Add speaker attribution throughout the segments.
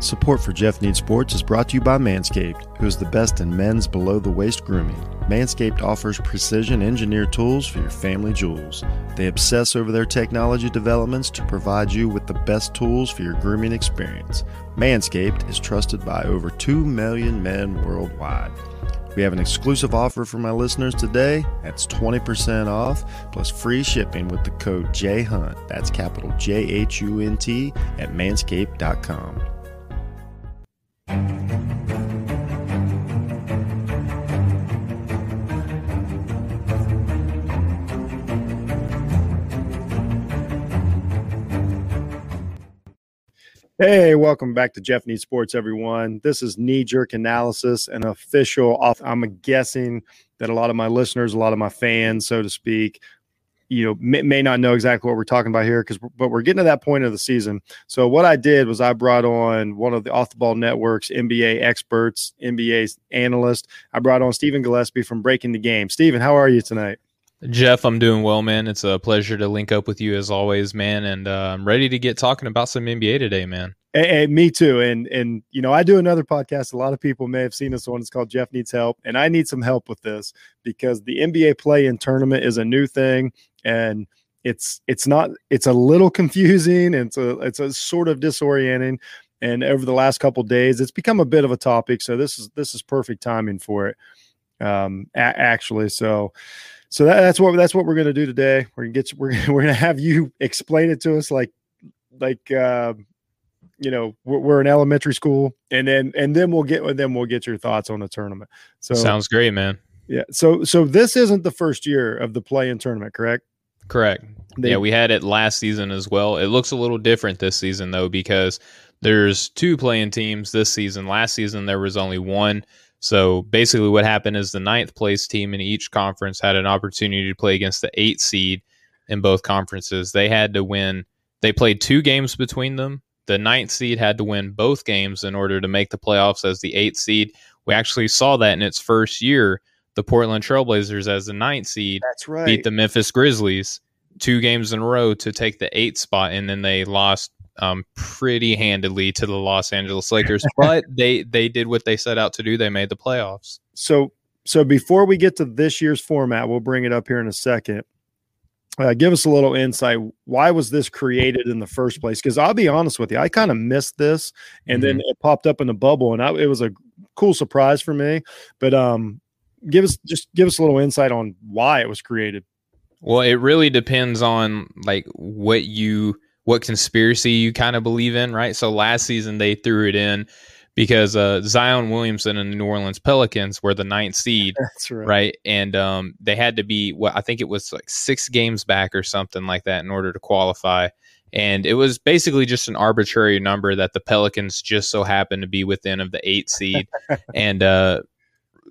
Speaker 1: Support for Jeff Needs Sports is brought to you by Manscaped, who is the best in men's below the waist grooming. Manscaped offers precision engineered tools for your family jewels. They obsess over their technology developments to provide you with the best tools for your grooming experience. Manscaped is trusted by over 2 million men worldwide. We have an exclusive offer for my listeners today. That's 20% off plus free shipping with the code JHUNT. That's capital J H U N T at manscaped.com. Hey, welcome back to Jeff Needs Sports, everyone. This is knee jerk analysis, an official off. I'm guessing that a lot of my listeners, a lot of my fans, so to speak, you know, may, may not know exactly what we're talking about here, because but we're getting to that point of the season. So what I did was I brought on one of the off the ball networks NBA experts, NBA analyst. I brought on Stephen Gillespie from Breaking the Game. Stephen, how are you tonight?
Speaker 2: Jeff, I'm doing well, man. It's a pleasure to link up with you as always, man. And uh, I'm ready to get talking about some NBA today, man.
Speaker 1: Hey, hey, me too. And and you know, I do another podcast. A lot of people may have seen this one. It's called Jeff Needs Help, and I need some help with this because the NBA play-in tournament is a new thing, and it's it's not it's a little confusing. And it's a it's a sort of disorienting. And over the last couple days, it's become a bit of a topic. So this is this is perfect timing for it. Um, a- actually, so so that, that's what that's what we're gonna do today. We're gonna get we're we're gonna have you explain it to us like like uh, you know we're, we're in elementary school, and then and then we'll get then we'll get your thoughts on the tournament. So
Speaker 2: sounds great, man.
Speaker 1: Yeah. So so this isn't the first year of the play-in tournament, correct?
Speaker 2: Correct. They, yeah, we had it last season as well. It looks a little different this season though because there's two play-in teams this season. Last season there was only one. So basically, what happened is the ninth place team in each conference had an opportunity to play against the eight seed in both conferences. They had to win, they played two games between them. The ninth seed had to win both games in order to make the playoffs as the eighth seed. We actually saw that in its first year. The Portland Trailblazers, as the ninth seed,
Speaker 1: That's right.
Speaker 2: beat the Memphis Grizzlies two games in a row to take the eighth spot, and then they lost um, pretty handedly to the Los Angeles Lakers, but they they did what they set out to do. They made the playoffs.
Speaker 1: So so before we get to this year's format, we'll bring it up here in a second. Uh, give us a little insight. Why was this created in the first place? Because I'll be honest with you, I kind of missed this, and mm-hmm. then it popped up in the bubble, and I, it was a cool surprise for me. But um, give us just give us a little insight on why it was created.
Speaker 2: Well, it really depends on like what you what conspiracy you kind of believe in, right? So last season they threw it in because uh, Zion Williamson and the New Orleans Pelicans were the ninth seed,
Speaker 1: right.
Speaker 2: right. And um, they had to be what I think it was like six games back or something like that in order to qualify. And it was basically just an arbitrary number that the Pelicans just so happened to be within of the eight seed. and uh,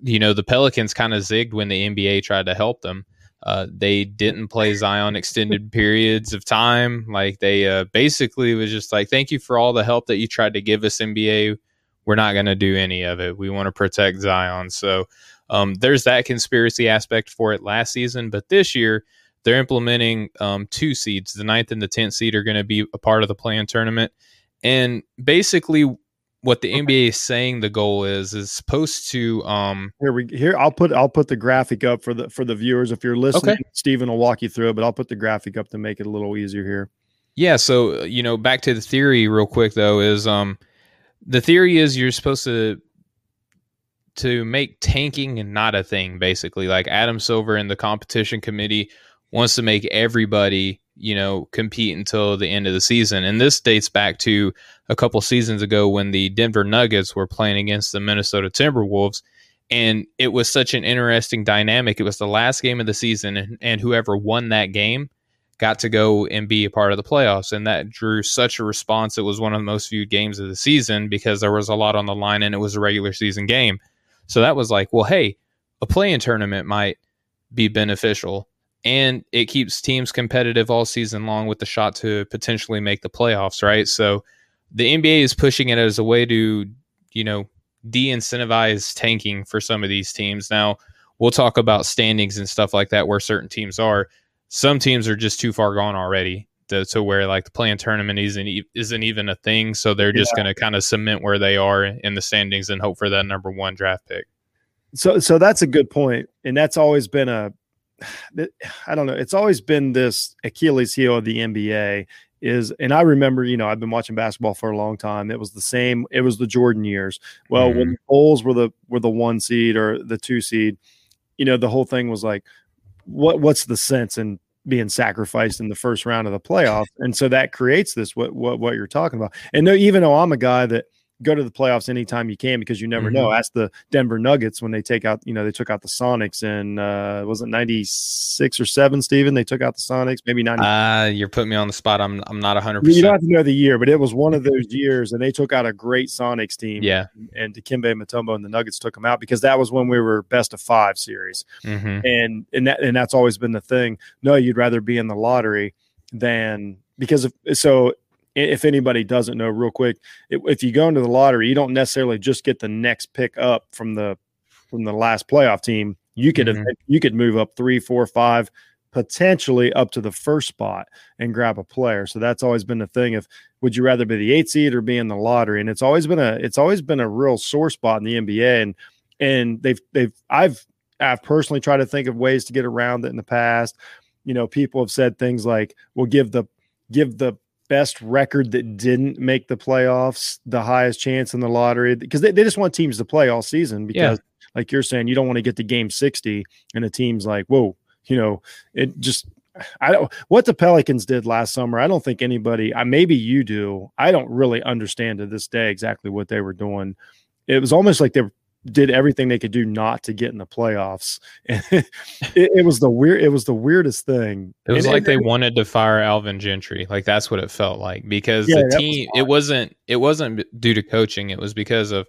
Speaker 2: you know the Pelicans kind of zigged when the NBA tried to help them. Uh, they didn't play Zion extended periods of time. Like they uh, basically was just like, thank you for all the help that you tried to give us, NBA. We're not going to do any of it. We want to protect Zion. So um, there's that conspiracy aspect for it last season. But this year, they're implementing um, two seeds. The ninth and the 10th seed are going to be a part of the play-in tournament. And basically, what the NBA is saying the goal is is supposed to um
Speaker 1: here we here I'll put I'll put the graphic up for the for the viewers if you're listening okay. Stephen will walk you through it but I'll put the graphic up to make it a little easier here.
Speaker 2: Yeah, so you know back to the theory real quick though is um the theory is you're supposed to to make tanking not a thing basically like Adam Silver and the competition committee wants to make everybody you know, compete until the end of the season. And this dates back to a couple seasons ago when the Denver Nuggets were playing against the Minnesota Timberwolves. And it was such an interesting dynamic. It was the last game of the season, and, and whoever won that game got to go and be a part of the playoffs. And that drew such a response. It was one of the most viewed games of the season because there was a lot on the line and it was a regular season game. So that was like, well, hey, a play-in tournament might be beneficial and it keeps teams competitive all season long with the shot to potentially make the playoffs, right? So the NBA is pushing it as a way to, you know, de-incentivize tanking for some of these teams. Now, we'll talk about standings and stuff like that where certain teams are. Some teams are just too far gone already to, to where like the play-in tournament isn't isn't even a thing. So they're just yeah. going to kind of cement where they are in the standings and hope for that number one draft pick.
Speaker 1: So so that's a good point, and that's always been a I don't know. It's always been this Achilles heel of the NBA is, and I remember, you know, I've been watching basketball for a long time. It was the same. It was the Jordan years. Well, mm-hmm. when the Bulls were the were the one seed or the two seed, you know, the whole thing was like, what what's the sense in being sacrificed in the first round of the playoffs? And so that creates this what what what you're talking about. And no, even though I'm a guy that go to the playoffs anytime you can because you never mm-hmm. know. Ask the Denver Nuggets when they take out, you know, they took out the Sonics and uh was it 96 or 7, Steven? They took out the Sonics, maybe 90.
Speaker 2: Uh, you're putting me on the spot. I'm I'm not 100%.
Speaker 1: You don't have to know the year, but it was one of those years and they took out a great Sonics team.
Speaker 2: Yeah.
Speaker 1: And Dikembe Mutombo and the Nuggets took them out because that was when we were best of 5 series. Mm-hmm. And and that and that's always been the thing. No, you'd rather be in the lottery than because of so if anybody doesn't know, real quick, if you go into the lottery, you don't necessarily just get the next pick up from the from the last playoff team. You could mm-hmm. you could move up three, four, five, potentially up to the first spot and grab a player. So that's always been the thing. If would you rather be the eight seed or be in the lottery? And it's always been a it's always been a real sore spot in the NBA. And and they've they've I've I've personally tried to think of ways to get around it in the past. You know, people have said things like, "We'll give the give the best record that didn't make the playoffs the highest chance in the lottery because they, they just want teams to play all season because yeah. like you're saying you don't want to get to game 60 and a team's like whoa you know it just I don't what the Pelicans did last summer. I don't think anybody, I maybe you do. I don't really understand to this day exactly what they were doing. It was almost like they were did everything they could do not to get in the playoffs. it, it, was the weird. It was the weirdest thing.
Speaker 2: It was and, like and, they wanted to fire Alvin Gentry. Like that's what it felt like because yeah, the team. Was it wasn't. It wasn't due to coaching. It was because of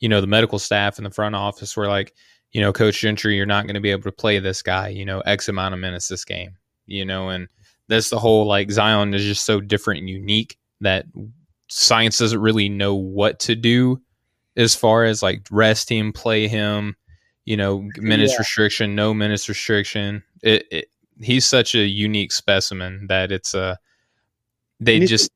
Speaker 2: you know the medical staff and the front office were like, you know, Coach Gentry, you're not going to be able to play this guy. You know, X amount of minutes this game. You know, and that's the whole like Zion is just so different and unique that science doesn't really know what to do as far as like rest him, play him, you know, minutes yeah. restriction, no minutes restriction. It, it, he's such a unique specimen that it's a uh, they just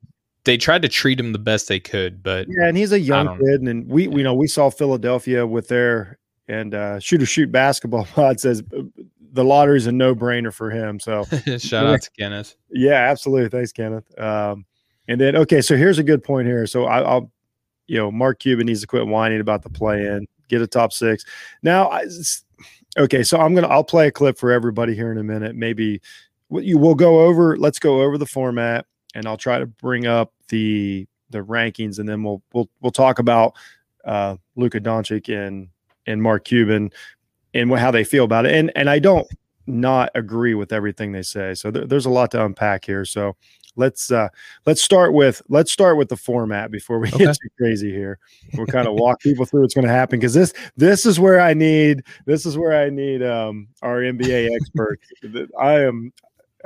Speaker 2: they tried to treat him the best they could, but
Speaker 1: yeah, and he's a young kid, and we you know we saw Philadelphia with their and uh, shooter shoot basketball pod says the lottery's a no brainer for him. So
Speaker 2: shout out to Kenneth.
Speaker 1: Yeah, absolutely. Thanks, Kenneth. Um, and then okay, so here's a good point here. So I, will you know, Mark Cuban needs to quit whining about the play in, get a top six. Now, I, okay, so I'm gonna I'll play a clip for everybody here in a minute. Maybe you will go over. Let's go over the format, and I'll try to bring up the the rankings, and then we'll we'll we'll talk about uh, Luka Doncic and and Mark Cuban and how they feel about it. And and I don't not agree with everything they say. So there, there's a lot to unpack here. So let's uh let's start with let's start with the format before we okay. get too crazy here we'll kind of walk people through what's going to happen because this this is where i need this is where i need um our nba experts i am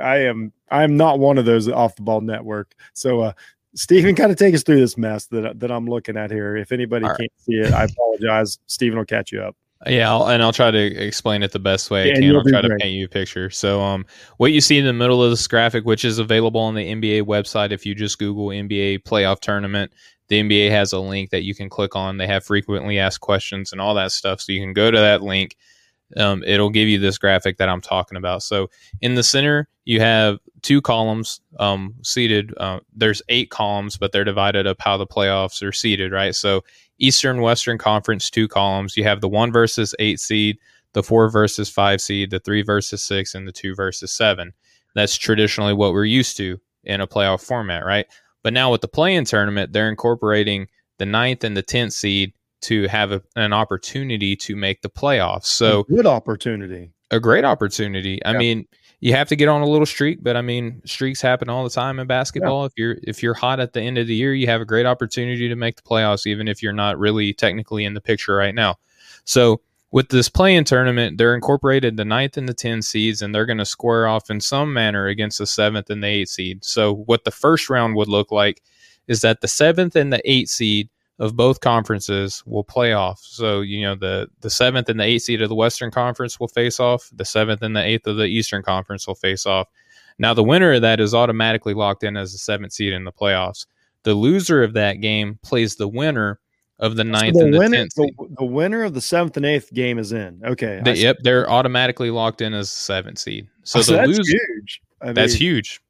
Speaker 1: i am i am not one of those off the ball network so uh Stephen, kind of take us through this mess that that I'm looking at here. If anybody can't see it, I apologize. Stephen will catch you up.
Speaker 2: Yeah, I'll, and I'll try to explain it the best way yeah, I can. I'll try to paint you a picture. So, um, what you see in the middle of this graphic, which is available on the NBA website, if you just Google NBA playoff tournament, the NBA has a link that you can click on. They have frequently asked questions and all that stuff. So you can go to that link. Um, it'll give you this graphic that I'm talking about. So in the center, you have two columns um, seated. Uh, there's eight columns, but they're divided up how the playoffs are seated, right? So Eastern Western Conference, two columns. You have the one versus eight seed, the four versus five seed, the three versus six, and the two versus seven. That's traditionally what we're used to in a playoff format, right? But now with the play-in tournament, they're incorporating the ninth and the tenth seed to have a, an opportunity to make the playoffs. So
Speaker 1: a good opportunity.
Speaker 2: A great opportunity. I mean, you have to get on a little streak, but I mean, streaks happen all the time in basketball. Yeah. If you're if you're hot at the end of the year, you have a great opportunity to make the playoffs, even if you're not really technically in the picture right now. So with this play-in tournament, they're incorporated the ninth and the 10 seeds, and they're going to square off in some manner against the seventh and the eighth seed. So what the first round would look like is that the seventh and the eighth seed of both conferences will play off. So you know the the seventh and the eighth seed of the Western Conference will face off. The seventh and the eighth of the Eastern Conference will face off, Now, the winner of that is automatically locked in as the seventh seed in the playoffs. The loser of that game plays the winner of the ninth so the and the tenth.
Speaker 1: The, the, winner of the seventh and eighth game is in. Okay.
Speaker 2: The, yep, they're automatically locked in as the seventh seed. So, oh, so the
Speaker 1: that's loser, huge.
Speaker 2: I mean, that's huge.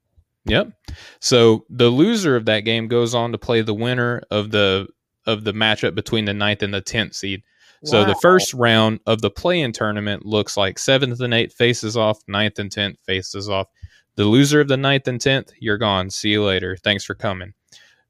Speaker 2: Yep. So the loser of that game goes on to play the winner of the of the matchup between the ninth and the tenth seed. So the first round of the play-in tournament looks like seventh and eighth faces off, ninth and tenth faces off. The loser of the ninth and tenth, you're gone. See you later. Thanks for coming.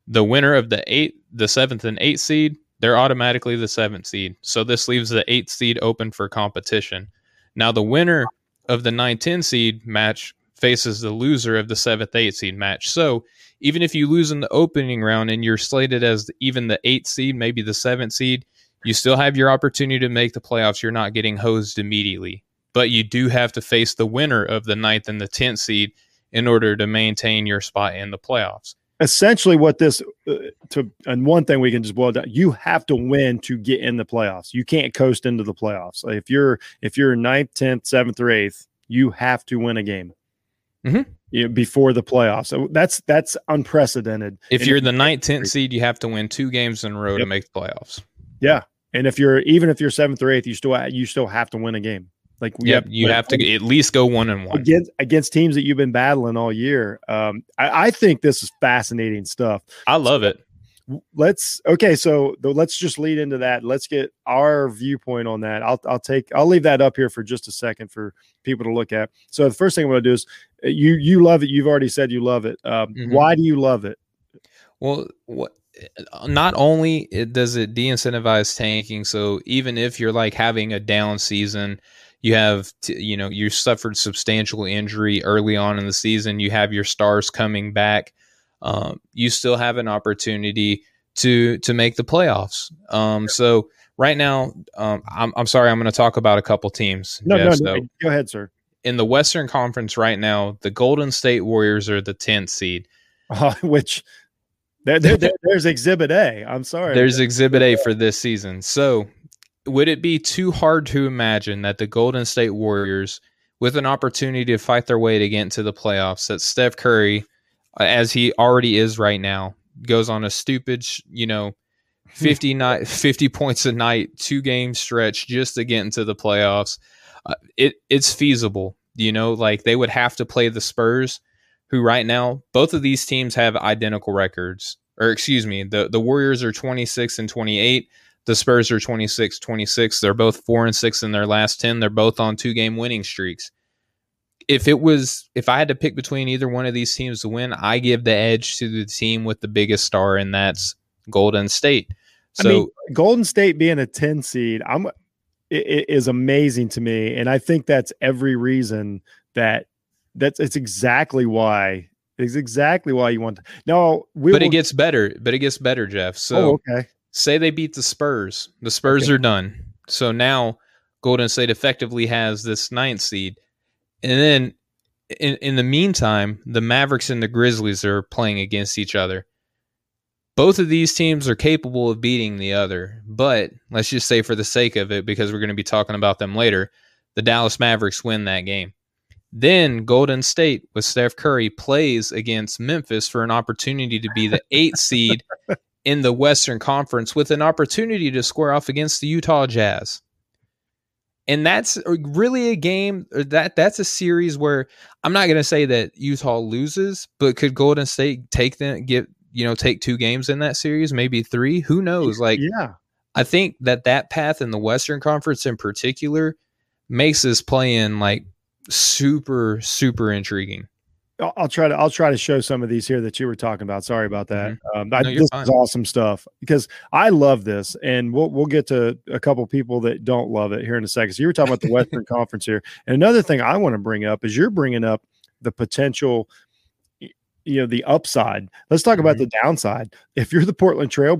Speaker 2: The winner of the eight, the seventh and eighth seed, they're automatically the seventh seed. So this leaves the eighth seed open for competition. Now the winner of the 9-10 seed match faces the loser of the seventh, eighth seed match. So even if you lose in the opening round and you're slated as even the eighth seed, maybe the seventh seed, you still have your opportunity to make the playoffs. You're not getting hosed immediately, but you do have to face the winner of the ninth and the tenth seed in order to maintain your spot in the playoffs.
Speaker 1: Essentially, what this uh, to and one thing we can just boil down: you have to win to get in the playoffs. You can't coast into the playoffs. If you're if you're ninth, tenth, seventh, or eighth, you have to win a game. Mm-hmm you know, before the playoffs. So that's that's unprecedented.
Speaker 2: If and you're the ninth, tenth seed, you have to win two games in a row yep. to make the playoffs.
Speaker 1: Yeah, and if you're even if you're seventh or eighth, you still you still have to win a game. Like
Speaker 2: yep, have, you have to at least go one and one
Speaker 1: against against teams that you've been battling all year. Um, I, I think this is fascinating stuff.
Speaker 2: I love it
Speaker 1: let's okay so let's just lead into that. Let's get our viewpoint on that. I'll i'll take i'll leave that up here for just a second for people to look at. So the first thing i'm going to do is uh, you you love it. You've already said you love it. Um, mm-hmm. why do you love it?
Speaker 2: Well what not only it does it de-incentivize tanking so even if you're like having a down season you have to, you know you suffered substantial injury early on in the season you have your stars coming back um, you still have an opportunity to to make the playoffs. Um, so right now, um, I'm, I'm sorry, I'm going to talk about a couple teams.
Speaker 1: No, Jeff, no, no, go ahead, sir.
Speaker 2: In the Western Conference right now, the Golden State Warriors are the 10th seed,
Speaker 1: uh, which there, there, there, there's Exhibit A. I'm sorry.
Speaker 2: There's Exhibit A for this season. So would it be too hard to imagine that the Golden State Warriors, with an opportunity to fight their way to get into the playoffs, that Steph Curry – as he already is right now, goes on a stupid, you know, 50 night 50 points a night, two game stretch just to get into the playoffs. Uh, it it's feasible, you know, like they would have to play the Spurs who right now both of these teams have identical records. Or excuse me, the the Warriors are 26 and 28. The Spurs are 26 26. They're both 4 and 6 in their last 10. They're both on two game winning streaks if it was if I had to pick between either one of these teams to win, I give the edge to the team with the biggest star, and that's Golden State. So I mean,
Speaker 1: Golden State being a 10 seed, I'm it, it is amazing to me. And I think that's every reason that that's it's exactly why it's exactly why you want to no
Speaker 2: we but will, it gets better but it gets better jeff so oh, okay say they beat the spurs the spurs okay. are done so now golden state effectively has this ninth seed and then in in the meantime, the Mavericks and the Grizzlies are playing against each other. Both of these teams are capable of beating the other, but let's just say for the sake of it, because we're going to be talking about them later, the Dallas Mavericks win that game. Then Golden State with Steph Curry plays against Memphis for an opportunity to be the eighth seed in the Western Conference with an opportunity to square off against the Utah Jazz and that's uh, really a game uh, that that's a series where I'm not going to say that Utah loses, but could Golden State take them get you know take two games in that series, maybe three? Who knows? Like,
Speaker 1: yeah,
Speaker 2: I think that that path in the Western Conference in particular makes this play in like super super intriguing.
Speaker 1: I'll try to I'll try to show some of these here that you were talking about. Sorry about that. Mm-hmm. Um, I, no, this fine. is awesome stuff because I love this, and we'll we'll get to a couple people that don't love it here in a second. So you were talking about the Western Conference here, and another thing I want to bring up is you're bringing up the potential, you know, the upside. Let's talk mm-hmm. about the downside. If you're the Portland Trail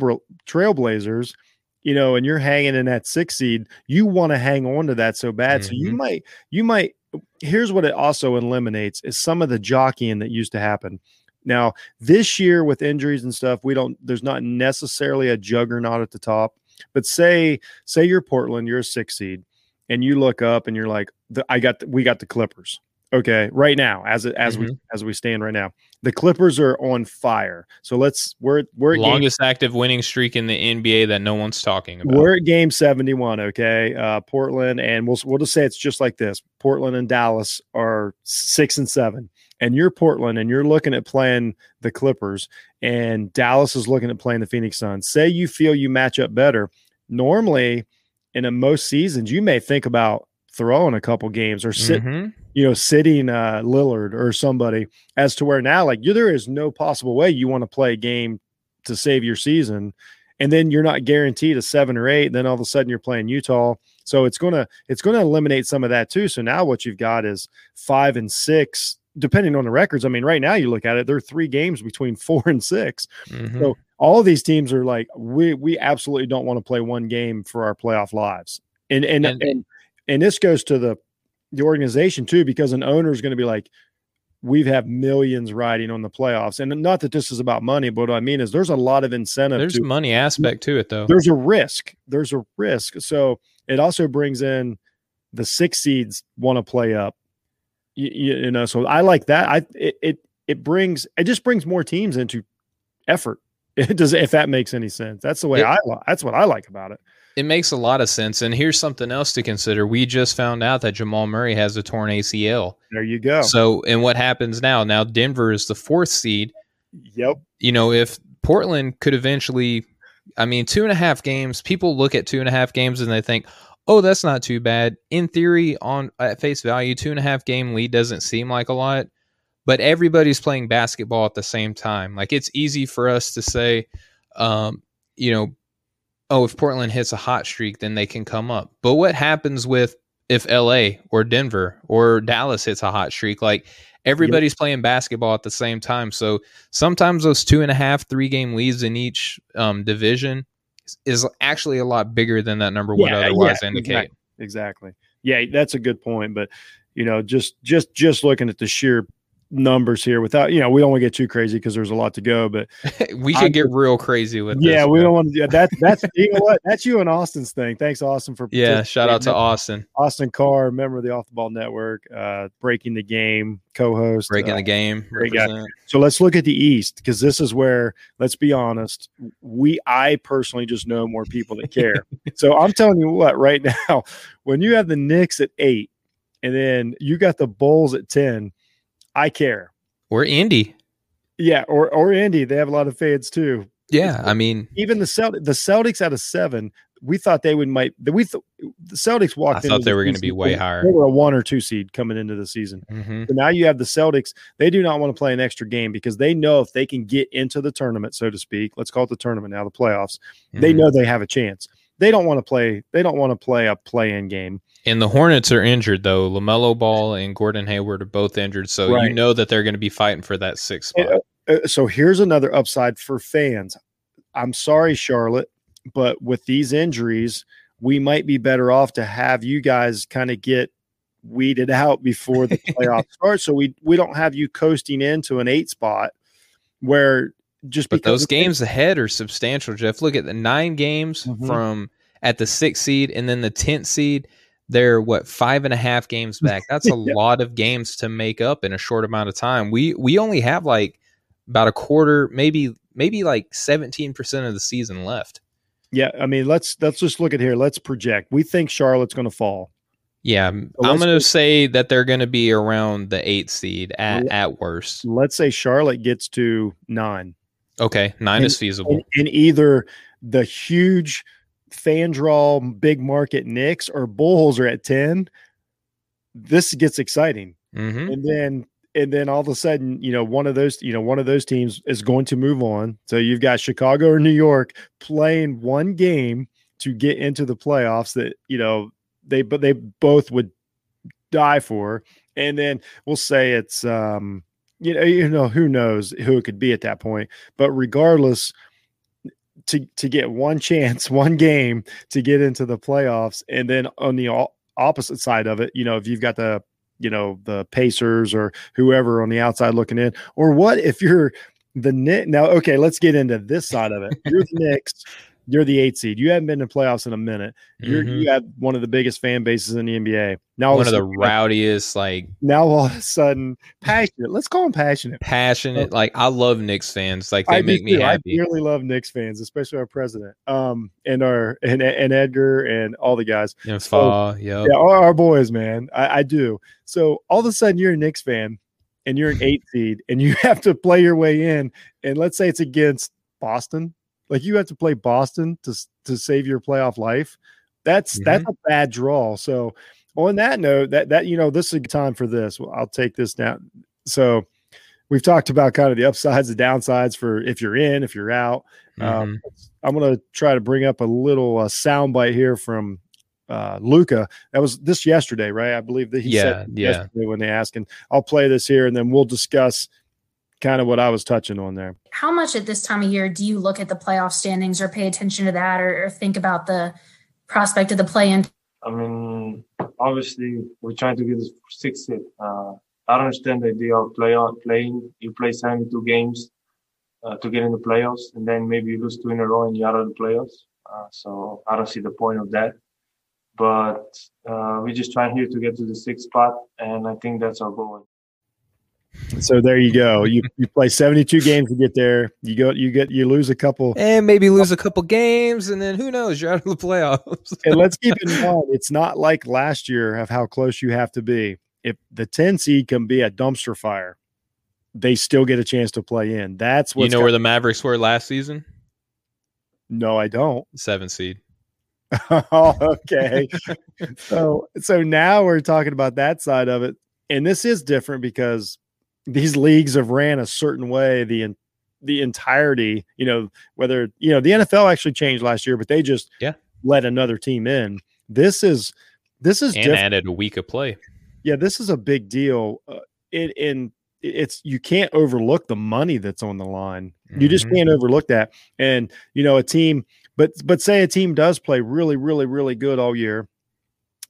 Speaker 1: Trailblazers, you know, and you're hanging in that six seed, you want to hang on to that so bad. Mm-hmm. So you mm-hmm. might you might here's what it also eliminates is some of the jockeying that used to happen. Now, this year with injuries and stuff, we don't there's not necessarily a juggernaut at the top. But say say you're Portland, you're a six seed, and you look up and you're like, I got the, we got the Clippers. Okay, right now, as it, as we
Speaker 2: Mm-hmm.
Speaker 1: as we stand right now, the Clippers are on fire. So let's we're we're at game,
Speaker 2: Longest active winning streak in the NBA that no one's talking about.
Speaker 1: we're at game seventy one. Okay, uh, Portland and we'll we'll just say it's just like this. Portland and Dallas are six and seven, and you're Portland and you're looking at playing the Clippers, and Dallas is looking at playing the Phoenix Suns. Say you feel you match up better. Normally, in a, most seasons, you may think about throwing a couple games or sit
Speaker 2: Mhm.
Speaker 1: you know, sitting uh, Lillard or somebody, as to where now, like, you, there is no possible way you want to play a game to save your season, and then you're not guaranteed a seven or eight. Then all of a sudden you're playing Utah, so it's gonna it's gonna eliminate some of that too. So now what you've got is five and six, depending on the records. I mean, right now you look at it, there are three games between four and six.
Speaker 2: Mhm.
Speaker 1: So all of these teams are like, we we absolutely don't want to play one game for our playoff lives, and and
Speaker 2: And-
Speaker 1: and, and this goes to the the organization too, because an owner is going to be like, we've have millions riding on the playoffs, and not that this is about money, but what I mean is there's a lot of incentive.
Speaker 2: There's
Speaker 1: to,
Speaker 2: money aspect to it though.
Speaker 1: there's a risk. There's a risk. So it also brings in the six seeds want to play up. You, you know, so I like that. I it, it it brings it just brings more teams into effort. It does if that makes any sense. That's the way
Speaker 2: It-
Speaker 1: I that's what I like about it.
Speaker 2: It makes a lot of sense. And here's something else to consider. We just found out that Jamal Murray has a torn ACL.
Speaker 1: There you go.
Speaker 2: So, and what happens now? Now Denver is the fourth seed.
Speaker 1: yep.
Speaker 2: You know, if Portland could eventually, I mean, two and a half games. People look at two and a half games and they think, "Oh, that's not too bad." In theory, on at face value, two and a half game lead doesn't seem like a lot, but everybody's playing basketball at the same time. Like it's easy for us to say, um, you know, oh, if Portland hits a hot streak, then they can come up. But what happens with if LA or Denver or Dallas hits a hot streak? Like everybody's playing basketball at the same time. So sometimes those two and a half, three game leads in each um, division is actually a lot bigger than that number would
Speaker 1: Yeah,
Speaker 2: otherwise
Speaker 1: yeah,
Speaker 2: indicate.
Speaker 1: exactly. Exactly. Yeah, that's a good point. But you know, just just just looking at the sheer numbers here without you know we don't want to get too crazy because there's a lot to go but
Speaker 2: we could get real crazy with
Speaker 1: yeah
Speaker 2: this.
Speaker 1: we
Speaker 2: but-
Speaker 1: don't want to do that's that's you know what that's you and austin's thing thanks austin for
Speaker 2: Yeah, shout out to. Austin
Speaker 1: austin carr member of the off the ball network uh breaking the game co-host
Speaker 2: breaking
Speaker 1: uh,
Speaker 2: the game.
Speaker 1: great guy. so let's look at the east because this is where let's be honest we i personally just know more people that care so i'm telling you what right now when you have the Knicks at eight and then you got the bulls at 10 i care
Speaker 2: Or Indy.
Speaker 1: yeah or or indy they have a lot of fans too
Speaker 2: Yeah, I mean,
Speaker 1: even the Celt- the celtics out of seven we thought they would might we th- the celtics walked
Speaker 2: I thought they
Speaker 1: the
Speaker 2: were gonna be way higher.
Speaker 1: they were a one or two seed coming into the season
Speaker 2: mhm.
Speaker 1: so now you have the Celtics. They do not want to play an extra game because they know if they can get into the tournament, so to speak, let's call it the tournament now, the playoffs. They
Speaker 2: Mhm.
Speaker 1: know they have a chance. They don't want to play. They don't want to play a play-in game.
Speaker 2: And the Hornets are injured though. Lamelo Ball and Gordon Hayward are both injured, so you know that they're going to be fighting for that sixth spot.
Speaker 1: Uh, so here's another upside for fans. I'm sorry, Charlotte, but with these injuries, we might be better off to have you guys kind of get weeded out before the playoffs start, so we we don't have you coasting into an eight spot where just
Speaker 2: But those games ahead are substantial, Jeff. Look at the nine games
Speaker 1: Mhm.
Speaker 2: from at the sixth seed and then the tenth seed. They're what five and a half games back. That's a
Speaker 1: Yeah.
Speaker 2: lot of games to make up in a short amount of time. We we only have like about a quarter, maybe maybe like seventeen percent of the season left.
Speaker 1: Yeah, I mean, let's let's just look at here. Let's project. We think Charlotte's going to fall.
Speaker 2: Yeah,
Speaker 1: So
Speaker 2: I'm going to say that they're going to be around the eighth seed at,
Speaker 1: Yeah.
Speaker 2: at worst.
Speaker 1: Let's say Charlotte gets to nine,
Speaker 2: Okay, nine is feasible.
Speaker 1: and, and either the huge fan draw, big market Knicks or Bulls are at ten. This gets exciting,
Speaker 2: hmm
Speaker 1: and then and then all of a sudden, you know, one of those, you know, one of those teams is going to move on. So you've got Chicago or New York playing one game to get into the playoffs. That you know they but they both would die for, and then we'll say it's um you know you know who knows who it could be at that point, but regardless. To, to get one chance, one game to get into the playoffs, and then on the opposite side of it, you know, if you've got the you know the Pacers or whoever on the outside looking in, or what if you're the Knicks? Now, okay, let's get into this side of it. You're the Knicks. You're the eight seed. You haven't been in playoffs in a minute. You're
Speaker 2: Mhm.
Speaker 1: you have one of the biggest fan bases in the NBA. Now
Speaker 2: one
Speaker 1: of
Speaker 2: of the
Speaker 1: sudden-
Speaker 2: rowdiest, like
Speaker 1: now all of a sudden passionate. Let's call them passionate.
Speaker 2: passionate. Like I love Knicks fans. Like they
Speaker 1: I
Speaker 2: make me
Speaker 1: too. I
Speaker 2: happy.
Speaker 1: dearly love Knicks fans, especially our president, um, and our and, and Edgar and all the guys.
Speaker 2: And
Speaker 1: So-
Speaker 2: yep.
Speaker 1: Yeah, our, our boys, man. I, I do. So all of a sudden, you're a Knicks fan, and you're an eight seed, and you have to play your way in. And let's say it's against Boston, like you have to play Boston to to save your playoff life. That's that's a bad draw. So on that note, that that you know, this is a good time for this. Well, I'll take this now. So we've talked about kind of the upsides, the downsides for if you're in, if you're out. Um,
Speaker 2: Mhm.
Speaker 1: I'm going to try to bring up a little uh, soundbite here from uh, Luka. That was this yesterday, right? I believe that he
Speaker 2: Yeah,
Speaker 1: said
Speaker 2: yeah.
Speaker 1: yesterday when they asked, and I'll play this here, and then we'll discuss kind of what I was touching on there.
Speaker 3: How much at this time of year do you look at the playoff standings or pay attention to that or, or think about the prospect of the play in?
Speaker 4: I mean, obviously, we're trying to get this six seed. Uh, I don't understand the idea of play out playing. You play 72 games uh, to get in the playoffs, and then maybe you lose two in a row and you're out of the playoffs. Uh, so I don't see the point of that. But uh, we're just trying here to get to the sixth spot, and I think that's our goal.
Speaker 1: So there you go. You you play 72 games to get there. You go, you get, you lose a couple.
Speaker 2: and maybe lose a couple games, and then who knows? You're out of the playoffs.
Speaker 1: and let's keep in mind, it's not like last year of how close you have to be. If the 10 seed can be a dumpster fire, they still get a chance to play in. That's what
Speaker 2: you know where the Mavericks were last season?
Speaker 1: No, I don't.
Speaker 2: Seven seed.
Speaker 1: oh, okay. so so now we're talking about that side of it. And this is different because these leagues have ran a certain way the the entirety, you know, whether you know the NFL actually changed last year, but they just
Speaker 2: Yeah.
Speaker 1: let another team in. This is this is
Speaker 2: and
Speaker 1: different.
Speaker 2: added a week of play.
Speaker 1: Yeah, this is a big deal. Uh, it in it's you can't overlook the money that's on the line. You just
Speaker 2: Mhm.
Speaker 1: can't overlook that. And you know, a team, but but say a team does play really, really, really good all year.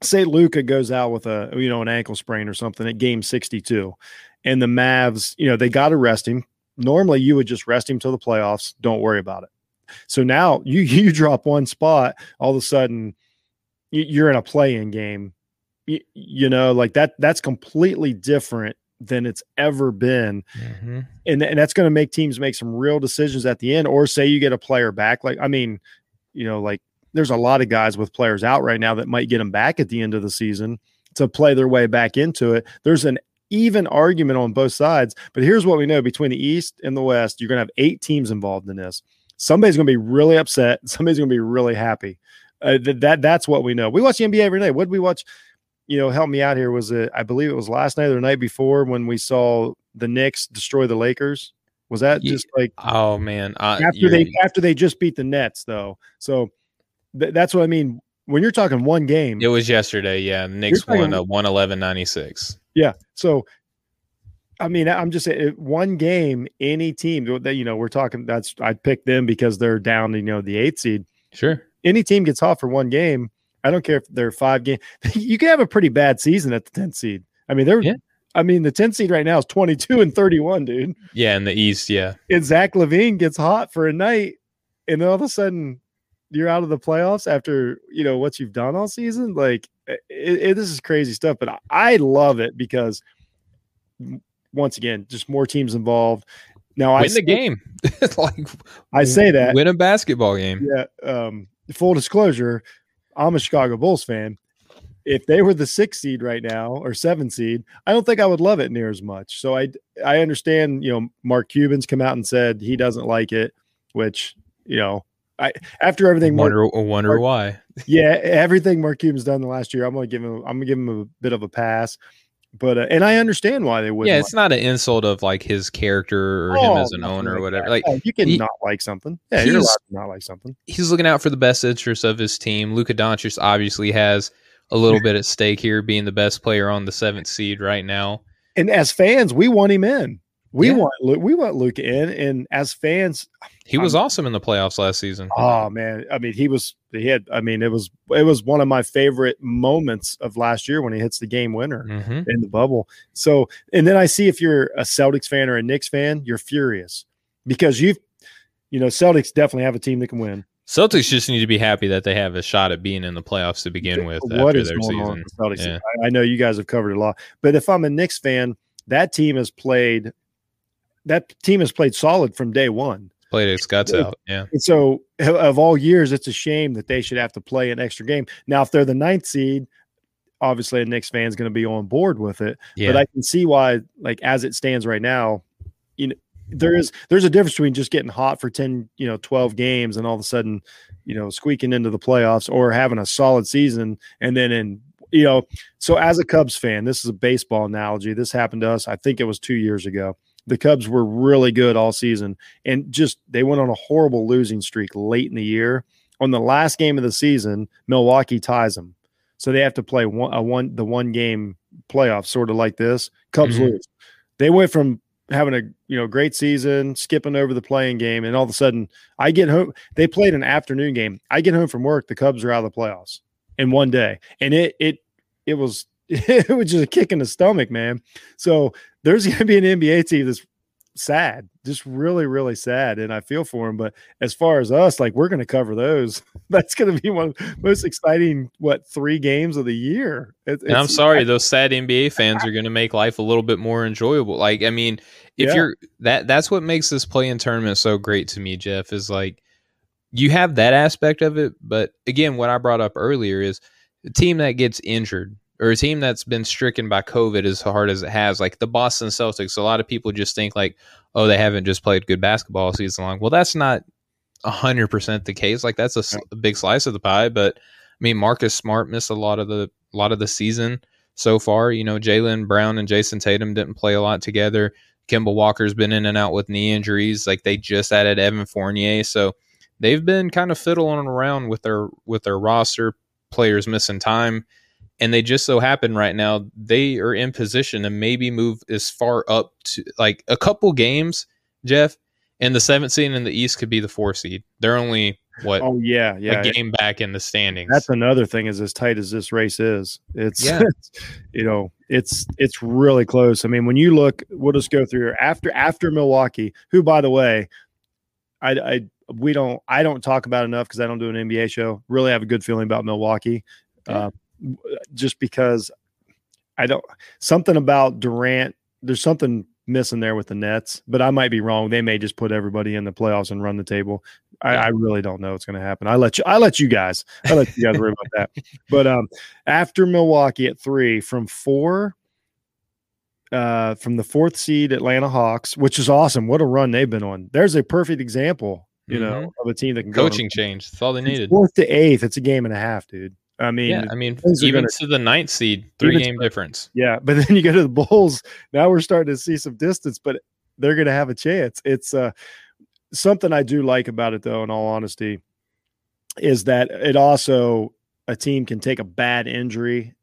Speaker 1: Say Luka goes out with a you know an ankle sprain or something at game sixty two, and the Mavs, you know, they got to rest him. Normally, you would just rest him till the playoffs. Don't worry about it. So now you you drop one spot, all of a sudden you- you're in a play-in game. You, you know, like that. That's completely different than it's ever been
Speaker 2: Mhm.
Speaker 1: and, and that's going to make teams make some real decisions at the end or say you get a player back like i mean you know like there's a lot of guys with players out right now that might get them back at the end of the season to play their way back into it there's an even argument on both sides but here's what we know between the east and the west you're going to have eight teams involved in this somebody's going to be really upset somebody's going to be really happy uh, th- that that's what we know we watch the nba every night what did we watch you know, help me out here. Was it? I believe it was last night or the night before when we saw the Knicks destroy the Lakers. Was that just like
Speaker 2: Oh man, I,
Speaker 1: after they after they just beat the Nets though? So th- that's what I mean. When you're talking one game,
Speaker 2: it was yesterday. Yeah, the Knicks won a one eleven ninety six.
Speaker 1: yeah. So I mean, I'm just saying, one game, any team that you know, we're talking. That's I'd pick them because they're down, you know, the eighth seed.
Speaker 2: Sure.
Speaker 1: Any team gets hot for one game. I don't care if they're five game. You can have a pretty bad season at the 10th seed. I mean, they're.
Speaker 2: Yeah.
Speaker 1: I mean, the 10th seed right now is 22 and 31, dude.
Speaker 2: Yeah, in the East. Yeah.
Speaker 1: And Zach LaVine gets hot for a night, and then all of a sudden you're out of the playoffs after you know what you've done all season. Like, it, it, this is crazy stuff. But I, I love it because once again, just more teams involved. Now I
Speaker 2: Win the game. like
Speaker 1: I say that
Speaker 2: win a basketball game.
Speaker 1: yeah. Um, full disclosure, I'm a Chicago Bulls fan. If they were the six seed right now or seven seed, I don't think I would love it near as much. So I I understand, you know, Mark Cuban's come out and said he doesn't like it, which, you know, I after everything Mark,
Speaker 2: Wonder wonder
Speaker 1: Mark-
Speaker 2: why.
Speaker 1: yeah, everything Mark Cuban's done the last year, I'm gonna give him I'm gonna give him a bit of a pass. But uh, and I understand why they would
Speaker 2: Yeah, it's not an insult of like his character or him as an owner or whatever. Like
Speaker 1: you can
Speaker 2: he-
Speaker 1: not like something. Yeah, you're allowed to not like something.
Speaker 2: he's looking out for the best interests of his team. Luka Doncic obviously has a little bit at stake here, being the best player on the seventh seed right now.
Speaker 1: and as fans, we want him in. We
Speaker 2: Yeah.
Speaker 1: want Lu- we want Luka in, and as fans,
Speaker 2: He was awesome in the playoffs last season.
Speaker 1: oh man, I mean, he was he had. I mean, it was it was one of my favorite moments of last year when he hits the game winner
Speaker 2: hmm
Speaker 1: in the bubble. So, and then I see if you're a Celtics fan or a Knicks fan, you're furious because you've, you know, Celtics definitely have a team that can win.
Speaker 2: Celtics just need to be happy that they have a shot at being in the playoffs to begin with
Speaker 1: What
Speaker 2: after
Speaker 1: is
Speaker 2: their
Speaker 1: going on
Speaker 2: season.
Speaker 1: with Celtics?
Speaker 2: Yeah.
Speaker 1: I, I know you guys have covered a lot, but if I'm a Knicks fan, that team has played. That team has played solid from day one.
Speaker 2: Played its guts out. Yeah.
Speaker 1: And so, of- all years, it's a shame that they should have to play an extra game. Now, if they're the ninth seed, obviously a Knicks fan's going to be on board with it.
Speaker 2: Yeah.
Speaker 1: But I can see why, like as it stands right now, you know, there is there's a difference between just getting hot for 10, you know, 12 games and all of a sudden, you know, squeaking into the playoffs or having a solid season and then in you know, so as a Cubs fan, this is a baseball analogy. This happened to us, I think it was 2 years ago. The Cubs were really good all season and just they went on a horrible losing streak late in the year. On the last game of the season, Milwaukee ties them. So they have to play one a one the one game playoff sort of like this. Cubs
Speaker 2: Mhm.
Speaker 1: lose. They went from having a you know great season, skipping over the playing game, and all of a sudden I get home. They played an afternoon game. I get home from work. The Cubs are out of the playoffs in one day, and it it it was it was just a kick in the stomach, man. So there's going to be an NBA team that's sad, just really really sad, and I feel for them. But as far as us, like we're going to cover those. That's going to be one of the most exciting what three games of the year. It-
Speaker 2: And I'm sorry, those sad NBA fans are going to make life a little bit more enjoyable. Like, I mean, if
Speaker 1: Yeah.
Speaker 2: you're that, that's what makes this play-in tournament so great to me, Jeff. Is like you have that aspect of it, but again, what I brought up earlier is a team that gets injured or a team that's been stricken by COVID as hard as it has, like the Boston Celtics. A lot of people just think like, oh, they haven't just played good basketball season long. Well, that's not hundred percent the case. Like that's a big slice of the pie, but I mean, Marcus Smart missed a lot of the a lot of the season so far. You know, Jaylen Brown and Jayson Tatum didn't play a lot together. Kemba Walker's been in and out with knee injuries. Like they just added Evan Fournier, so they've been kind of fiddling around with their with their roster players missing time. And they just so happen right now they are in position to maybe move as far up to like a couple games, Jeff, and the seventh seed in the East could be the four seed. They're only what
Speaker 1: Oh yeah, yeah.
Speaker 2: a game back in the standings.
Speaker 1: That's another thing is as tight as this race is. It's
Speaker 2: Yeah.
Speaker 1: you know, it's it's really close. I mean, when you look, we'll just go through here after after Milwaukee, who by the way, I I we don't I don't talk about enough because I don't do an NBA show. Really have a good feeling about Milwaukee.
Speaker 2: Yeah.
Speaker 1: Uh, just because I don't something about Durant, there's something missing there with the Nets, but I might be wrong. They may just put everybody in the playoffs and run the table. I, I really don't know what's going to happen. I let you. I let you guys. I let you guys worry about that. But um, after Milwaukee at three, from four, uh, from the fourth seed Atlanta Hawks, which is awesome. What a run they've been on. There's a perfect example, you know, of a team that can go on a-
Speaker 2: coaching change. That's all they needed.
Speaker 1: Fourth to eighth, it's a game and a half, dude. I mean,
Speaker 2: Yeah, I mean, even
Speaker 1: gonna-
Speaker 2: to the ninth seed, three game difference.
Speaker 1: Yeah, but then you go to the Bulls. Now we're starting to see some distance, but they're going to have a chance. It's uh, something I do like about it, though. In all honesty, is that it also a team can take a bad injury.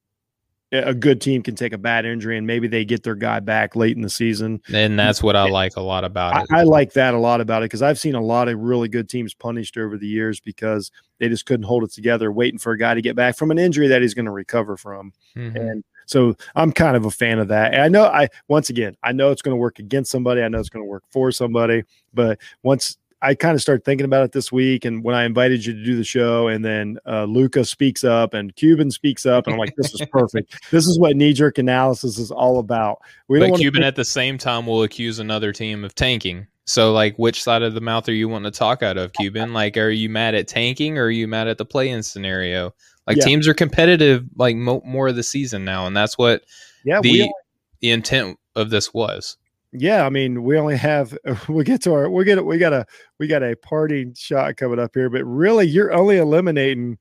Speaker 1: A good team can take a bad injury, and maybe they get their guy back late in the season.
Speaker 2: And that's what I like a lot about
Speaker 1: I,
Speaker 2: it.
Speaker 1: I like that a lot about it because I've seen a lot of really good teams punished over the years because they just couldn't hold it together, waiting for a guy to get back from an injury that he's going to recover from.
Speaker 2: Mhm.
Speaker 1: And so I'm kind of a fan of that. And I know I once again, I know it's going to work against somebody. I know it's going to work for somebody. But once I kind of started thinking about it this week, and when I invited you to do the show, and then uh, Luka speaks up and Cuban speaks up, and I'm like, this is perfect. this is what knee jerk analysis is all about. We
Speaker 2: but Cuban
Speaker 1: to.
Speaker 2: at the same time will accuse another team of tanking. So, like, which side of the mouth are you wanting to talk out of, Cuban? Like, are you mad at tanking or are you mad at the play-in scenario? Like,
Speaker 1: Yeah.
Speaker 2: teams are competitive, like mo- more of the season now, and that's what
Speaker 1: Yeah,
Speaker 2: the
Speaker 1: we
Speaker 2: the intent of this was.
Speaker 1: Yeah i mean we only have we'll get to our we get we got a we got a party shot coming up here but really you're only eliminating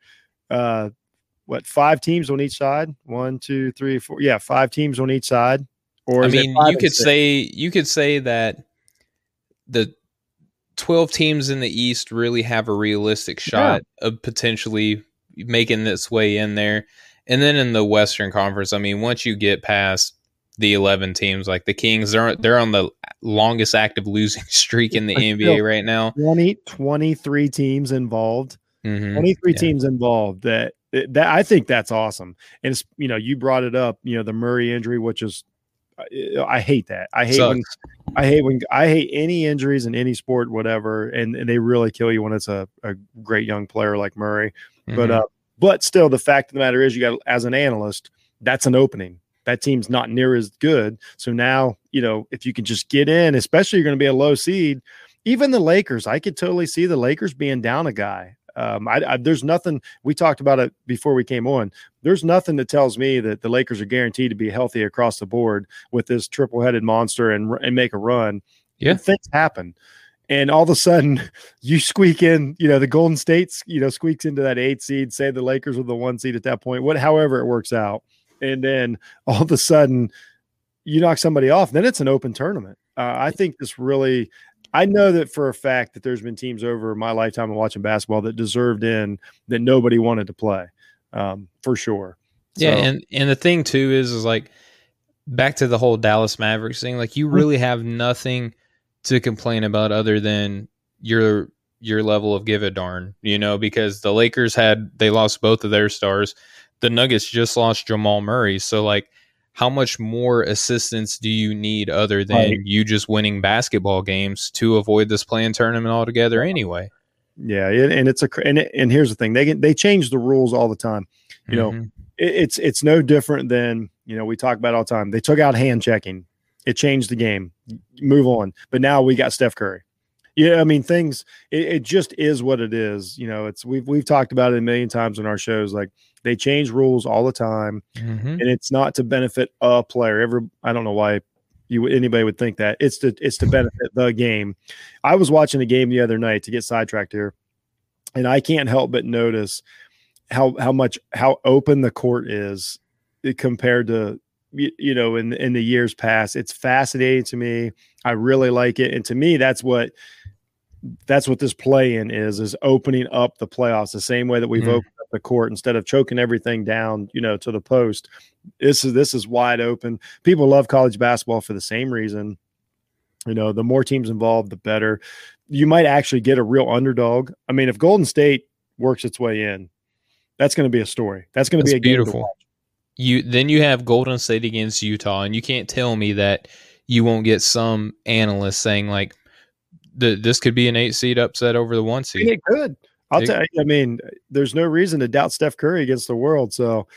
Speaker 1: uh what five teams on each side one two three four yeah five teams on each side or
Speaker 2: I mean, you could say you could say that the 12 teams in the East really have a realistic shot of potentially making this way in there. And then in the Western Conference, I mean, once you get past the 11 teams like the Kings, they're they're on the longest active losing streak in the NBA right now.
Speaker 1: 20 23 teams involved
Speaker 2: Mhm.
Speaker 1: 23
Speaker 2: Yeah.
Speaker 1: teams involved that that i think that's awesome and it's you know you brought it up you know the murray injury which is I hate that. I hate when I hate when I hate any injuries in any sport, whatever, and, and they really kill you when it's a, a great young player like Murray. Mm-hmm. But uh, but still, the fact of the matter is, you got as an analyst, that's an opening. That team's not near as good. So now, you know, if you can just get in, especially you're going to be a low seed. Even the Lakers, I could totally see the Lakers being down a guy. Um, I, I, there's nothing we talked about it before we came on. There's nothing that tells me that the Lakers are guaranteed to be healthy across the board with this triple headed monster and and make a run.
Speaker 2: Yeah, and
Speaker 1: things happen, and all of a sudden you squeak in. You know the Golden States, you know, squeaks into that eight seed. Say the Lakers are the one seed at that point. What, however, it works out, and then all of a sudden you knock somebody off. Then it's an open tournament. Uh, I think this really I know that for a fact that there's been teams over my lifetime of watching basketball that deserved in that nobody wanted to play, um, for sure.
Speaker 2: So, yeah, and and the thing too is is like back to the whole Dallas Mavericks thing. Like you really have nothing to complain about other than your your level of give a darn, you know, because the Lakers had they lost both of their stars. The Nuggets just lost Jamal Murray, so like how much more assistance do you need other than right. you just winning basketball games to avoid this play-in tournament altogether anyway?
Speaker 1: Yeah, and it's a and and here's the thing they get, they change the rules all the time. You mm-hmm. know, it, it's it's no different than you know we talk about all the time. They took out hand checking. It changed the game. Move on. But now we got Steph Curry. Yeah, I mean things. It, it, just is what it is. You know, it's we've we've talked about it a million times in our shows. Like they change rules all the time, mm-hmm. and it's not to benefit a player. Every I don't know why you anybody would think that it's to it's to benefit the game. I was watching a game the other night to get sidetracked here, and I can't help but notice how how much how open the court is compared to you know in in the years past it's fascinating to me. I really like it and to me that's what that's what this play in is is opening up the playoffs the same way that we've mm. opened up the court. Instead of choking everything down you know to the post this is this is wide open. People love college basketball for the same reason. You know the more teams involved the better. You might actually get a real underdog. I mean if golden state works its way in that's going to be a story. That's going to be a
Speaker 2: beautiful you then you have golden state against utah and you can't tell me that you won't get some analyst saying like the, this could be an eight seed upset over the one seed.
Speaker 1: It could. I'll tell you. I mean, there's no reason to doubt Steph Curry against the world. So,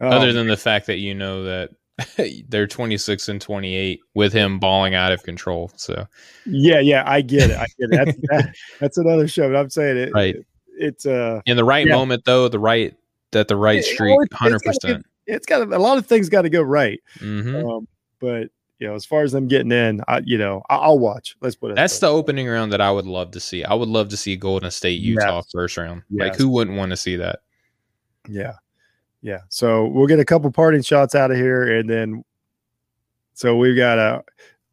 Speaker 2: um, other than the fact that you know that they're 26 and 28 with him balling out of control. So,
Speaker 1: yeah, yeah, I get it. I get it. That's, that, that's another show. But I'm saying it.
Speaker 2: Right.
Speaker 1: It, it's uh
Speaker 2: in the right yeah. moment though. The right that the right streak, hundred percent.
Speaker 1: It's got a lot of things got to go right. Mm-hmm. Um, but you know, as far as them getting in, I, you know, I, will watch. Let's put it.
Speaker 2: That's the opening round that I would love to see. I would love to see Golden State Utah yes. first round. Yes. Like, who wouldn't want to see that?
Speaker 1: Yeah, yeah. So we'll get a couple parting shots out of here, and then so we've got a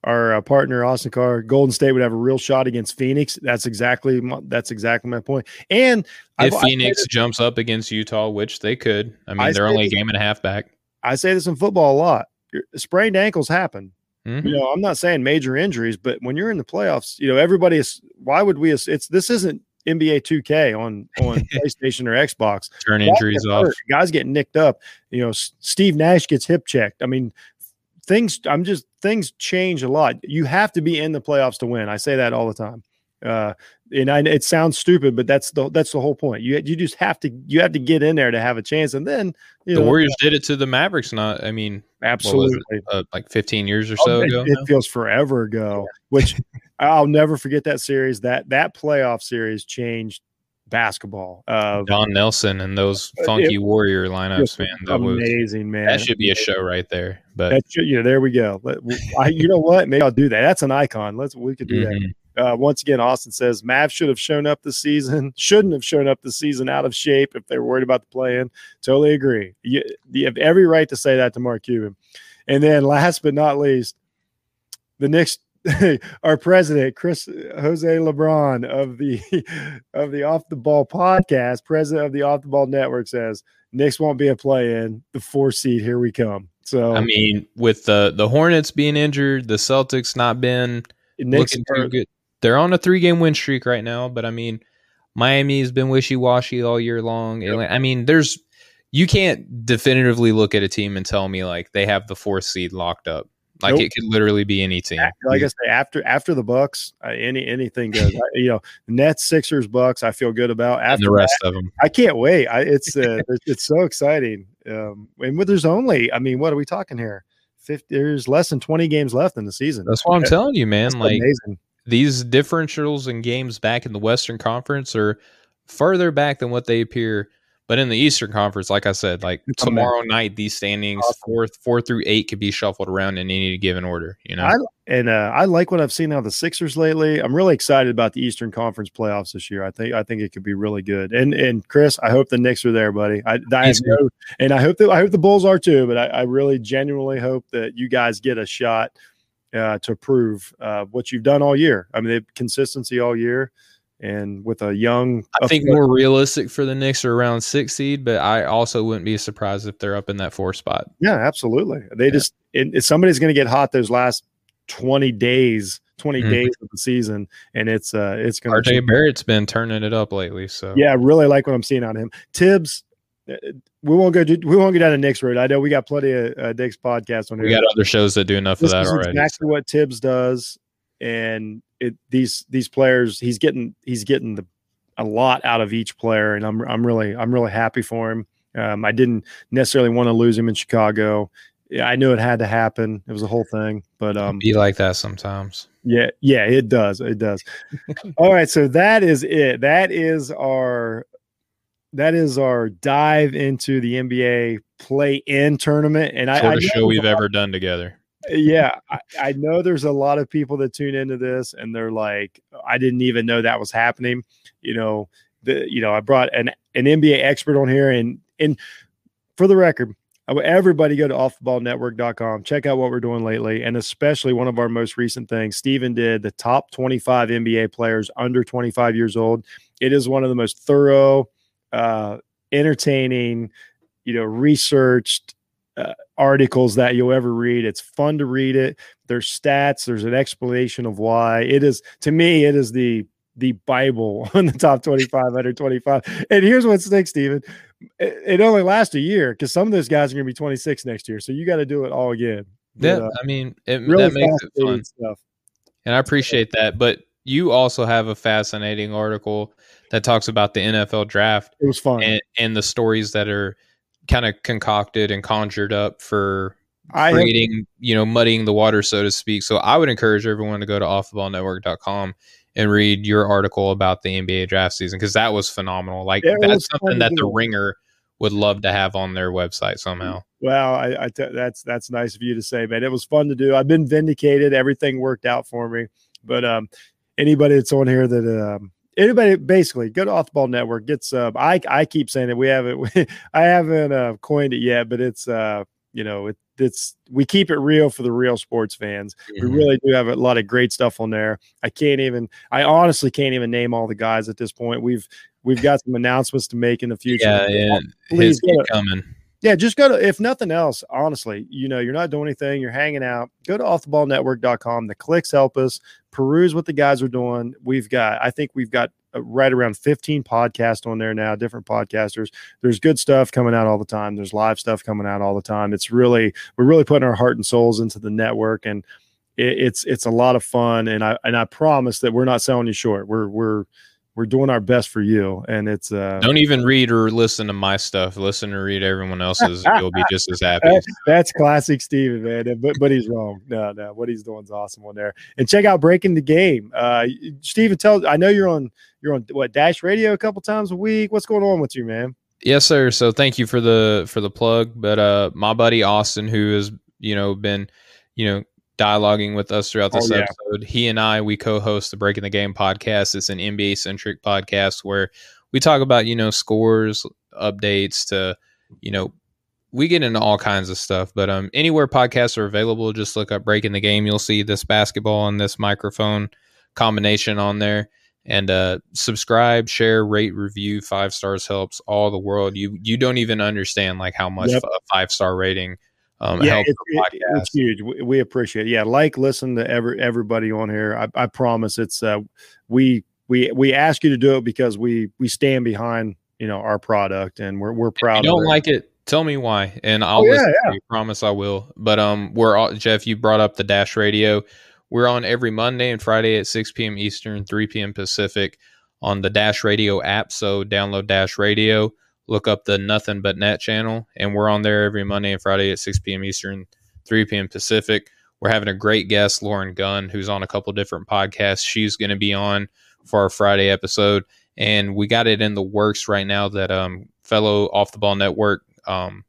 Speaker 1: our uh, partner Austin Carr, Golden State would have a real shot against Phoenix. That's exactly my, that's exactly my point. And
Speaker 2: if I've, Phoenix jumps up against Utah, which they could, I mean, I they're only a game and a half back.
Speaker 1: I say this in football a lot. Sprained ankles happen. Mm-hmm. You know, I'm not saying major injuries, but when you're in the playoffs, you know, everybody is. Why would we? It's this isn't NBA 2K on on PlayStation or Xbox.
Speaker 2: Turn injuries off.
Speaker 1: Guys get nicked up. You know, Steve Nash gets hip checked. I mean, things. I'm just things change a lot. You have to be in the playoffs to win. I say that all the time. Uh, and I, it sounds stupid, but that's the that's the whole point. You you just have to you have to get in there to have a chance, and then
Speaker 2: the know, Warriors did it to the Mavericks. Not, I mean,
Speaker 1: absolutely,
Speaker 2: uh, like 15 years or so oh,
Speaker 1: ago. It, it feels forever ago. Which I'll never forget that series. That that playoff series changed basketball. Uh,
Speaker 2: Don Nelson and those funky it, Warrior lineups, man.
Speaker 1: That amazing,
Speaker 2: was,
Speaker 1: man.
Speaker 2: That should be a show right there. But
Speaker 1: that should, you know, there we go. I, you know what? Maybe I'll do that. That's an icon. Let's we could do mm-hmm. that. Uh, once again, Austin says Mav should have shown up this season. Shouldn't have shown up this season out of shape if they were worried about the play in. Totally agree. You, you have every right to say that to Mark Cuban. And then last but not least, the next our president Chris uh, Jose LeBron of the of the Off the Ball podcast, president of the Off the Ball Network says Knicks won't be a play in. The four seed, here we come. So
Speaker 2: I mean, with the the Hornets being injured, the Celtics not been Knicks looking too good they're on a three game win streak right now, but I mean, Miami's been wishy washy all year long. Yep. I mean, there's you can't definitively look at a team and tell me like they have the fourth seed locked up. Like nope. it could literally be any team.
Speaker 1: Like I say, after after the Bucks, uh, any anything goes. I, you know, Nets, Sixers, Bucks. I feel good about. After
Speaker 2: and the rest that, of them,
Speaker 1: I can't wait. I, it's uh, it's, it's so exciting. Um, and there's only, I mean, what are we talking here? 50, there's less than 20 games left in the season.
Speaker 2: That's what I'm telling you, man. That's like amazing. these differentials and games back in the Western Conference are further back than what they appear but in the Eastern Conference, like I said, like tomorrow night, these standings awesome. four four through eight could be shuffled around in any given order. You know,
Speaker 1: I, and uh, I like what I've seen out of the Sixers lately. I'm really excited about the Eastern Conference playoffs this year. I think I think it could be really good. And and Chris, I hope the Knicks are there, buddy. I, I know, and I hope that I hope the Bulls are too. But I, I really genuinely hope that you guys get a shot uh, to prove uh, what you've done all year. I mean, they consistency all year and with a young
Speaker 2: I think more realistic for the Knicks are around six seed, but I also wouldn't be surprised if they're up in that four spot.
Speaker 1: Yeah, absolutely. They yeah. just it, somebody's going to get hot those last 20 days 20 mm-hmm. days of the season and it's uh it's
Speaker 2: going to RJ Barrett's been turning it up lately so
Speaker 1: yeah I really like what I'm seeing on him Thibs uh, we won't go. we won't get down the Knicks road. I know we got plenty of uh, Knicks podcasts on
Speaker 2: here. We got other shows that do enough this of that already.
Speaker 1: Exactly what Thibs does, and it, these these players he's getting he's getting the a lot out of each player, and I'm I'm really I'm really happy for him. Um, I didn't necessarily want to lose him in Chicago. I knew it had to happen. It was a whole thing, but um,
Speaker 2: be like that sometimes.
Speaker 1: Yeah, yeah, it does. It does. All right, so that is it. That is our that is our dive into the NBA play-in tournament, and
Speaker 2: I, I show we've ever done together
Speaker 1: yeah, I, I, know there's a lot of people that tune into this and they're like, I didn't even know that was happening. You know, the you know, I brought an an NBA expert on here and and for the record, everybody go to offballnetwork.com, check out what we're doing lately, and especially one of our most recent things. Steven did the top 25 NBA players under 25 years old. It is one of the most thorough, uh, entertaining, you know, researched uh, articles that you'll ever read. It's fun to read it. There's stats. There's an explanation of why it is. To me, it is the the Bible on the top 25 under 25. And here's what stinks, Steven. It, it only lasts a year because some of those guys are going to be 26 next year. So you got to do it all again.
Speaker 2: But, yeah, uh, I mean, it really that makes it fun. Stuff. And I appreciate that. But you also have a fascinating article that talks about the NFL draft.
Speaker 1: It was fun.
Speaker 2: And, and the stories that are kind of concocted and conjured up for I creating, have, you know, muddying the water, so to speak. So I would encourage everyone to go to offtheballnetwork.com and read your article about the NBA draft season because that was phenomenal. Like that's something that the Ringer would love to have on their website somehow.
Speaker 1: Well, I, I t- that's that's nice of you to say, man. It was fun to do. I've been vindicated. Everything worked out for me. But um, anybody that's on here that um, anybody basically go to off the ball network get sub. I i keep saying it we haven't we, i haven't uh, coined it yet but it's uh you know it, it's we keep it real for the real sports fans. We really do have a lot of great stuff on there. I can't even i honestly can't even name all the guys at this point. We've we've got some announcements to make in the future.
Speaker 2: Yeah, yeah. please keep coming
Speaker 1: yeah, just go to, if nothing else, honestly, you know, you're not doing anything, you're hanging out, go to offtheballnetwork.com. The clicks help us peruse what the guys are doing. We've got, I think we've got uh, right around 15 podcasts on there now, different podcasters. There's good stuff coming out all the time. There's live stuff coming out all the time. It's really, we're really putting our heart and souls into the network and it, it's, it's a lot of fun. And I, and I promise that we're not selling you short. We're, we're, we're doing our best for you. And it's uh
Speaker 2: don't even read or listen to my stuff. Listen or read everyone else's. You'll be just as happy.
Speaker 1: That's classic steven man. But but he's wrong. No no. What he's doing is awesome on there. And check out breaking the game. Uh steven tell i know you're on you're on what dash radio a couple times a week? What's going on with you man?
Speaker 2: Yes sir. So thank you for the for the plug. But uh my buddy austin who has you know been you know dialoguing with us throughout this oh, yeah. episode. He and I, we co-host the Breaking the Game podcast. It's an NBA centric podcast where we talk about, you know, scores, updates to, you know, we get into all kinds of stuff. But um anywhere podcasts are available, just look up Breaking the Game. You'll see this basketball and this microphone combination on there. And uh subscribe, share, rate, review. Five stars helps all the world. You you don't even understand like how much yep. a five star rating um, yeah,
Speaker 1: it, it, it's huge. We, we, appreciate it. Yeah, like listen to every everybody on here. I, I promise it's uh, we we we ask you to do it because we we stand behind you know our product and we're we're proud.
Speaker 2: If you don't like it, tell me why, and I'll
Speaker 1: Oh, yeah,
Speaker 2: listen
Speaker 1: yeah.
Speaker 2: you. Promise I will. But um, we're all, Jeff. You brought up the Dash Radio. We're on every Monday and Friday at 6 p.m. Eastern, 3 p.m. Pacific on the Dash Radio app. So download Dash Radio, look up the Nothing But Net channel, and we're on there every Monday and Friday at 6 p.m. Eastern, 3 p.m. Pacific. We're having a great guest, Lauren Gunn, who's on a couple different podcasts. She's going to be on for our Friday episode, and we got it in the works right now that um fellow Off the Ball Network um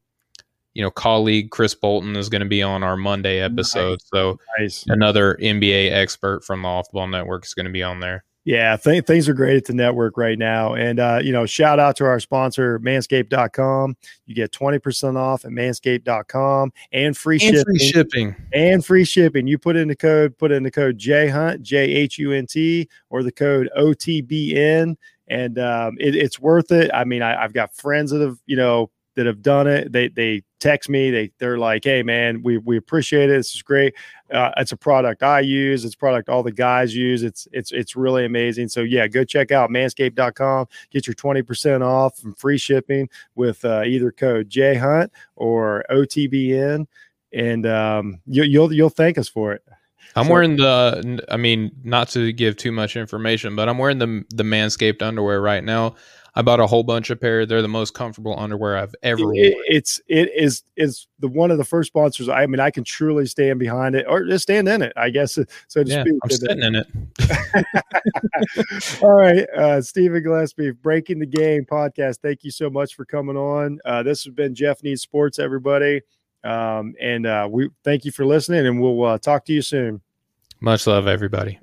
Speaker 2: you know colleague Chris Bolton is going to be on our Monday episode. So
Speaker 1: Nice.
Speaker 2: another NBA expert from the Off the Ball Network is going to be on there.
Speaker 1: Yeah, th- things are great at the network right now. And, uh, you know, shout out to our sponsor, manscaped.com. You get 20% off at manscaped.com and free
Speaker 2: And
Speaker 1: shipping.
Speaker 2: free shipping.
Speaker 1: and free shipping. You put in the code, put in the code J Hunt, J H U N T, or the code OTBN, and um, it, it's worth it. I mean, I, I've got friends that have, you know, that have done it. They they text me. They they're like, hey man, we we appreciate it. This is great. Uh, it's a product I use. It's a product all the guys use. It's it's it's really amazing. So yeah, go check out manscaped.com. Get your 20% off from free shipping with uh, either code J Hunt or OTBN and um, you, you'll you'll thank us for it.
Speaker 2: I'm
Speaker 1: So-
Speaker 2: wearing the. I mean, not to give too much information, but I'm wearing the the Manscaped underwear right now. I bought a whole bunch of pair. They're the most comfortable underwear I've ever worn.
Speaker 1: It- it's it is is the one of the first sponsors. I mean, I can truly stand behind it or just stand in it. I guess so to
Speaker 2: yeah,
Speaker 1: speak.
Speaker 2: I'm sitting in it.
Speaker 1: All right, uh, Stephen Gillespie, Breaking the Game podcast. Thank you so much for coming on. Uh, this has been Jeff Needs Sports, everybody, um, and uh, we thank you for listening, and we'll uh, talk to you soon.
Speaker 2: Much love, everybody.